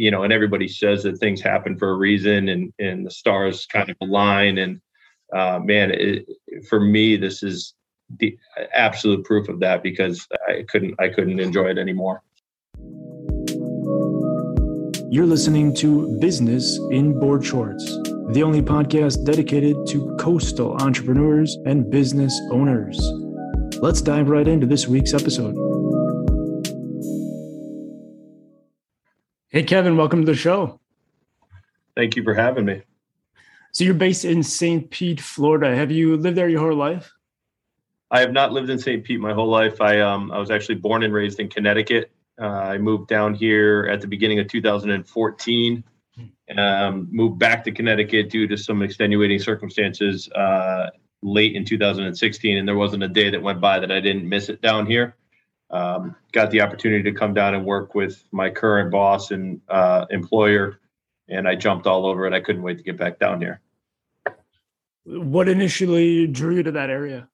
you know, and everybody says that things happen for a reason, and and the stars kind of align. And uh, man, it, for me, this is the absolute proof of that because I couldn't I couldn't enjoy it anymore. You're listening to Business in Board Shorts, the only podcast dedicated to coastal entrepreneurs and business owners. Let's dive right into this week's episode. Hey, Kevin, welcome to the show. Thank you for having me. So, you're based in St. Pete, Florida. Have you lived there your whole life? I have not lived in St. Pete my whole life. I um I was actually born and raised in Connecticut. Uh, I moved down here at the beginning of 2014. Um, moved back to Connecticut due to some extenuating circumstances uh, late in 2016, and there wasn't a day that went by that I didn't miss it down here. Um, got the opportunity to come down and work with my current boss and uh, employer, and I jumped all over it. I couldn't wait to get back down here. What initially drew you to that area?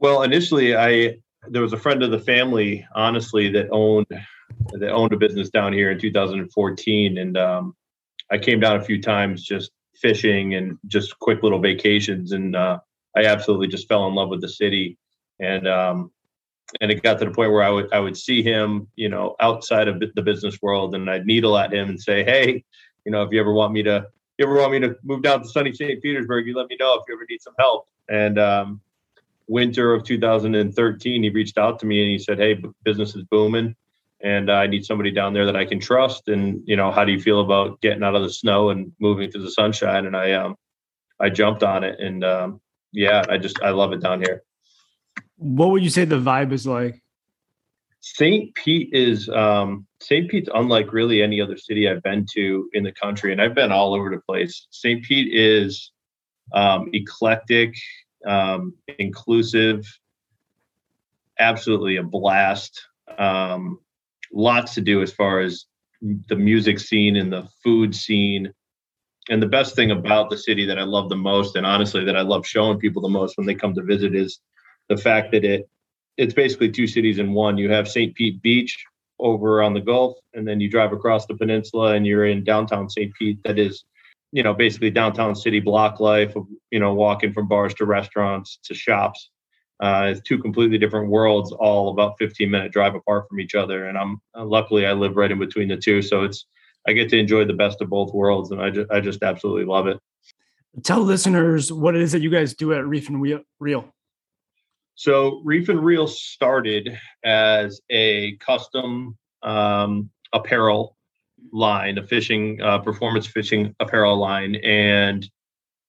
Well, initially, I there was a friend of the family, honestly, that owned that owned a business down here in 2014, and um, I came down a few times just fishing and just quick little vacations, and uh, I absolutely just fell in love with the city, and um, and it got to the point where I would I would see him, you know, outside of the business world, and I'd needle at him and say, hey, you know, if you ever want me to, you ever want me to move down to sunny St. Petersburg, you let me know if you ever need some help, and um, winter of 2013, he reached out to me and he said, "Hey, business is booming, and I need somebody down there that I can trust. And you know, how do you feel about getting out of the snow and moving to the sunshine?" And I um, I jumped on it, and um, yeah, I just I love it down here. What would you say the vibe is like? St. Pete is um, St. Pete's unlike really any other city I've been to in the country, and I've been all over the place. St. Pete is um, eclectic um, inclusive, absolutely a blast. Um, lots to do as far as the music scene and the food scene. And the best thing about the city that I love the most, and honestly that I love showing people the most when they come to visit, is the fact that it it's basically two cities in one. You have St. Pete Beach over on the Gulf, and then you drive across the peninsula and you're in downtown St. Pete. That is you know, basically downtown city block life of, you know, walking from bars to restaurants to shops. Uh, it's two completely different worlds, all about 15 minute drive apart from each other. And I'm uh, luckily I live right in between the two, so it's I get to enjoy the best of both worlds, and I just I just absolutely love it. Tell listeners what it is that you guys do at Reef and Reel. So Reef and Reel started as a custom um, apparel line, a fishing uh, performance fishing apparel line, and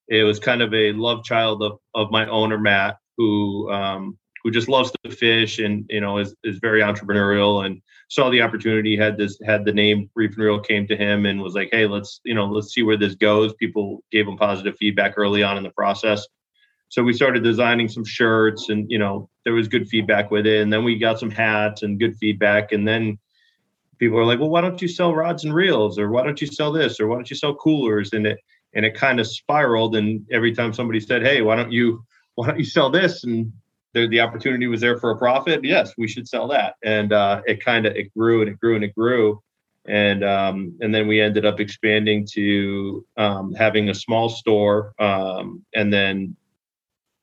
it was kind of a love child of, of my owner Matt, who um, who just loves to fish and you know is is very entrepreneurial and saw the opportunity had this had the name Reef and Reel came to him and was like, hey, let's you know let's see where this goes. People gave him positive feedback early on in the process. So we started designing some shirts and you know there was good feedback with it and then we got some hats and good feedback and then people are like, well, why don't you sell rods and reels, or why don't you sell this, or why don't you sell coolers? And it and it kind of spiraled. And every time somebody said, hey, why don't you why don't you sell this? And the, the opportunity was there for a profit. Yes, we should sell that. And uh, it kind of it grew and it grew and it grew. And um, and then we ended up expanding to um, having a small store. Um, and then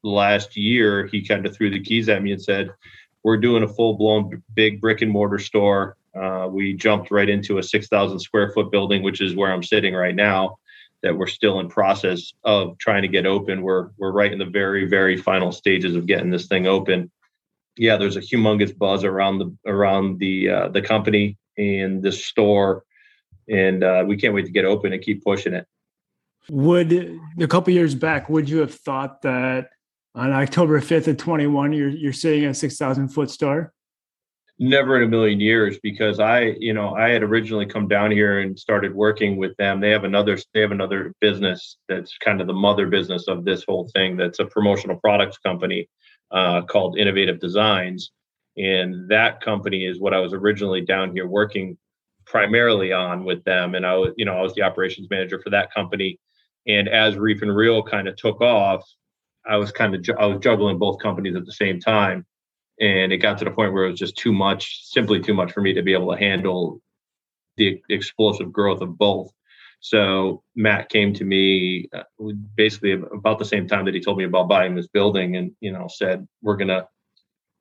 last year, he kind of threw the keys at me and said, "We're doing a full blown big brick and mortar store uh, we jumped right into a 6,000 square foot building, which is where I'm sitting right now. That we're still in process of trying to get open. We're we're right in the very very final stages of getting this thing open. Yeah, there's a humongous buzz around the around the uh, the company and the store, and uh, we can't wait to get open and keep pushing it. Would a couple years back, would you have thought that on October 5th of 21, you're you're sitting at 6,000 foot star? never in a million years because I, you know, I had originally come down here and started working with them. They have another they have another business that's kind of the mother business of this whole thing. That's a promotional products company uh, called Innovative Designs, and that company is what I was originally down here working primarily on with them. And I was, you know, I was the operations manager for that company. And as Reef and Reel kind of took off, I was kind of I was juggling both companies at the same time and it got to the point where it was just too much simply too much for me to be able to handle the explosive growth of both. So Matt came to me uh, basically about the same time that he told me about buying this building, and you know said we're gonna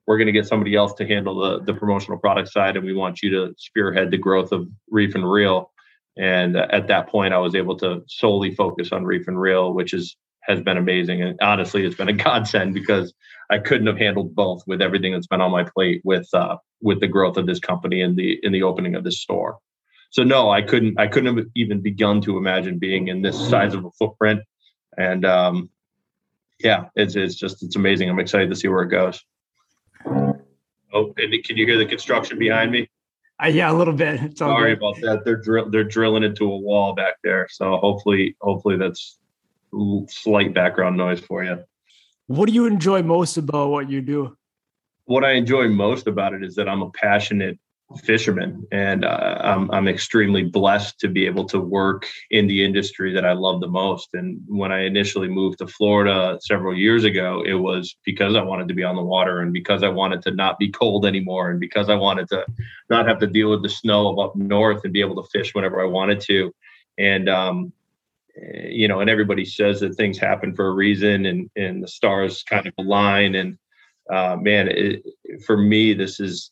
we're gonna get somebody else to handle the the promotional product side, and we want you to spearhead the growth of Reef and Reel. And uh, at that point, I was able to solely focus on Reef and Reel, which is has been amazing. And honestly, it's been a godsend because I couldn't have handled both with everything that's been on my plate with uh, with the growth of this company and the in the opening of this store. So no, I couldn't I couldn't have even begun to imagine being in this size of a footprint. And um, yeah, it's it's just it's amazing. I'm excited to see where it goes. Oh, and can you hear the construction behind me? Uh, yeah, a little bit. Sorry good. about that. They're drill they're drilling into a wall back there. So hopefully hopefully that's slight background noise for you. What do you enjoy most about what you do? What I enjoy most about it is that I'm a passionate fisherman and uh, I'm, I'm extremely blessed to be able to work in the industry that I love the most. And when I initially moved to Florida several years ago, it was because I wanted to be on the water and because I wanted to not be cold anymore and because I wanted to not have to deal with the snow up north and be able to fish whenever I wanted to. And um, you know, and everybody says that things happen for a reason and, and the stars kind of align. And uh, man, it, for me, this is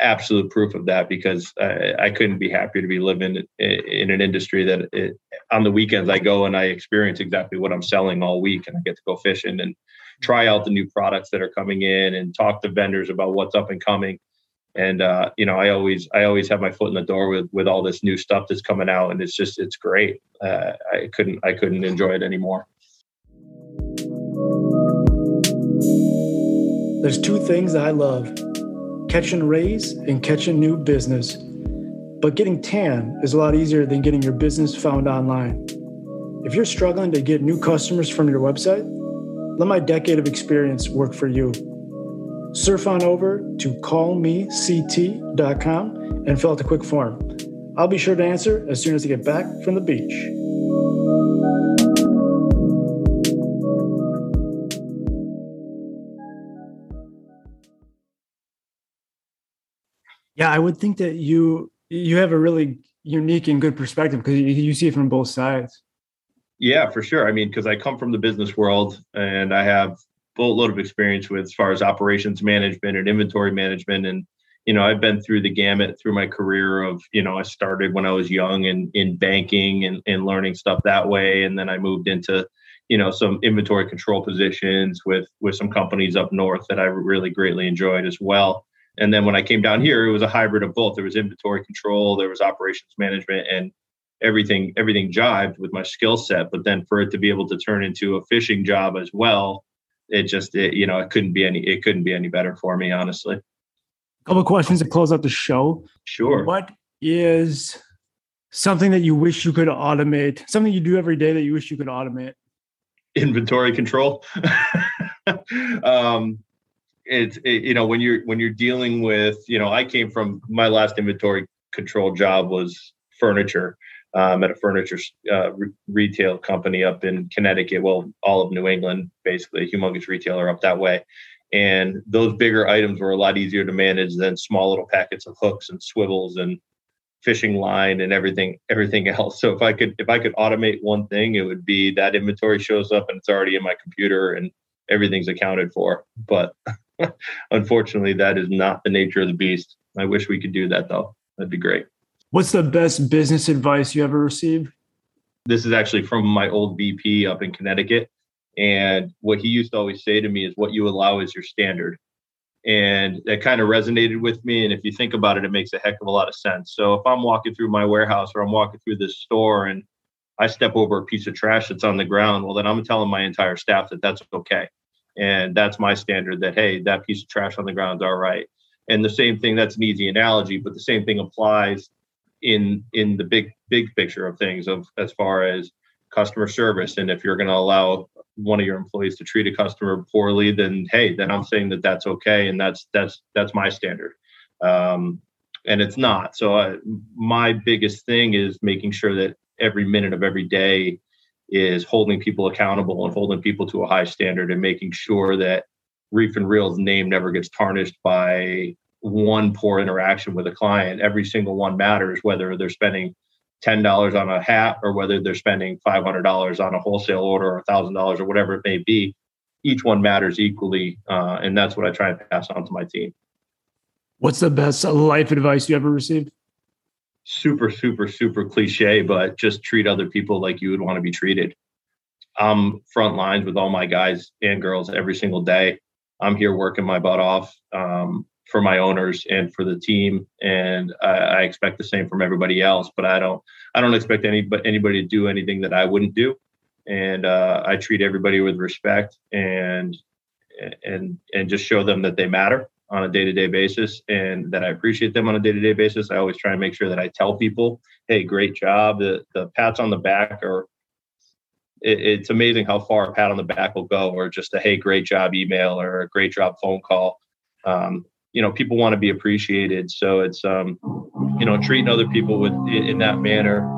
absolute proof of that because I, I couldn't be happier to be living in, in an industry that it, on the weekends I go and I experience exactly what I'm selling all week and I get to go fishing and try out the new products that are coming in and talk to vendors about what's up and coming and uh, you know i always i always have my foot in the door with with all this new stuff that's coming out and it's just it's great. Uh, i couldn't i couldn't enjoy it anymore. There's two things i love catching rays and catching new business. But getting tan is a lot easier than getting your business found online. If you're struggling to get new customers from your website let my decade of experience work for you surf on over to callmect.com and fill out the quick form. I'll be sure to answer as soon as I get back from the beach. Yeah, I would think that you you have a really unique and good perspective because you, you see it from both sides. Yeah, for sure. I mean, because I come from the business world and I have boatload of experience with as far as operations management and inventory management. And you know i've been through the gamut through my career of you know i started when i was young and in banking and, and learning stuff that way. And then i moved into you know some inventory control positions with with some companies up north that i really greatly enjoyed as well. And then when i came down here it was a hybrid of both. There was inventory control there was operations management and everything everything jived with my skill set. But then for it to be able to turn into a fishing job as well it just it, you know it couldn't be any it couldn't be any better for me honestly. A couple questions to close out the show. Sure. What is something that you wish you could automate? Something you do every day that you wish you could automate? Inventory control. Um it's it, you know when you're when you're dealing with you know i came from my last inventory control job was furniture um, at a furniture uh, re- retail company up in Connecticut. Well, all of New England, basically, a humongous retailer up that way. And those bigger items were a lot easier to manage than small little packets of hooks and swivels and fishing line and everything everything else. So if I could if I could automate one thing, it would be that inventory shows up and it's already in my computer and everything's accounted for. But unfortunately, that is not the nature of the beast. I wish we could do that though. That'd be great. What's the best business advice you ever received? This is actually from my old VP up in Connecticut. And what he used to always say to me is, what you allow is your standard. And that kind of resonated with me. And if you think about it, it makes a heck of a lot of sense. So if I'm walking through my warehouse or I'm walking through this store and I step over a piece of trash that's on the ground, well, then I'm telling my entire staff that that's okay. And that's my standard that, hey, that piece of trash on the ground is all right. And the same thing, that's an easy analogy, but the same thing applies in in the big big picture of things of as far as customer service. And if you're going to allow one of your employees to treat a customer poorly then hey then i'm saying that that's okay and that's that's that's my standard. Um, and it's not. So I, my biggest thing is making sure that every minute of every day is holding people accountable and holding people to a high standard and making sure that reef and reel's name never gets tarnished by one poor interaction with a client. Every single one matters, whether they're spending ten dollars on a hat or whether they're spending five hundred dollars on a wholesale order or thousand dollars or whatever it may be. Each one matters equally, uh, and that's what I try and pass on to my team. What's the best life advice you ever received? Super, super, super cliche, but just treat other people like you would want to be treated. I'm front lines with all my guys and girls every single day. I'm here working my butt off um, for my owners and for the team, and I, I, expect the same from everybody else. But I don't, I don't expect any, anybody to do anything that I wouldn't do, and uh, I treat everybody with respect and and and just show them that they matter on a day-to-day basis and that I appreciate them on a day-to-day basis. I always try and make sure that I tell people, "Hey, great job." The the pats on the back are it, it's amazing how far a pat on the back will go, or just a hey, great job email or a great job phone call. Um, you know, people want to be appreciated, so it's um, you know treating other people with in that manner.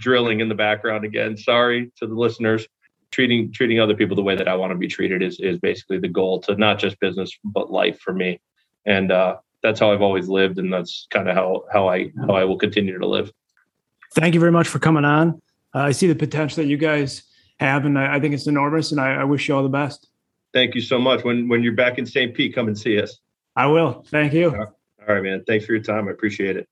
Drilling in the background again. Sorry to the listeners. Treating treating other people the way that I want to be treated is is basically the goal to not just business but life for me, and uh, that's how I've always lived, and that's kind of how how I how I will continue to live. Thank you very much for coming on. Uh, I see the potential that you guys have, and I, I think it's enormous. And I, I, wish you all the best. Thank you so much. When when you're back in St. Pete, come and see us. I will. Thank you. All right, man. Thanks for your time. I appreciate it.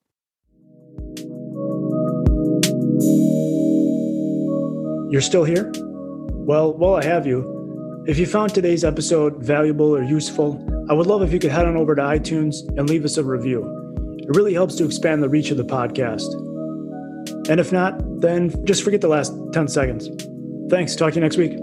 You're still here? Well, while I have you, if you found today's episode valuable or useful, I would love if you could head on over to iTunes and leave us a review. It really helps to expand the reach of the podcast. And if not, then just forget the last 10 seconds. Thanks. Talk to you next week.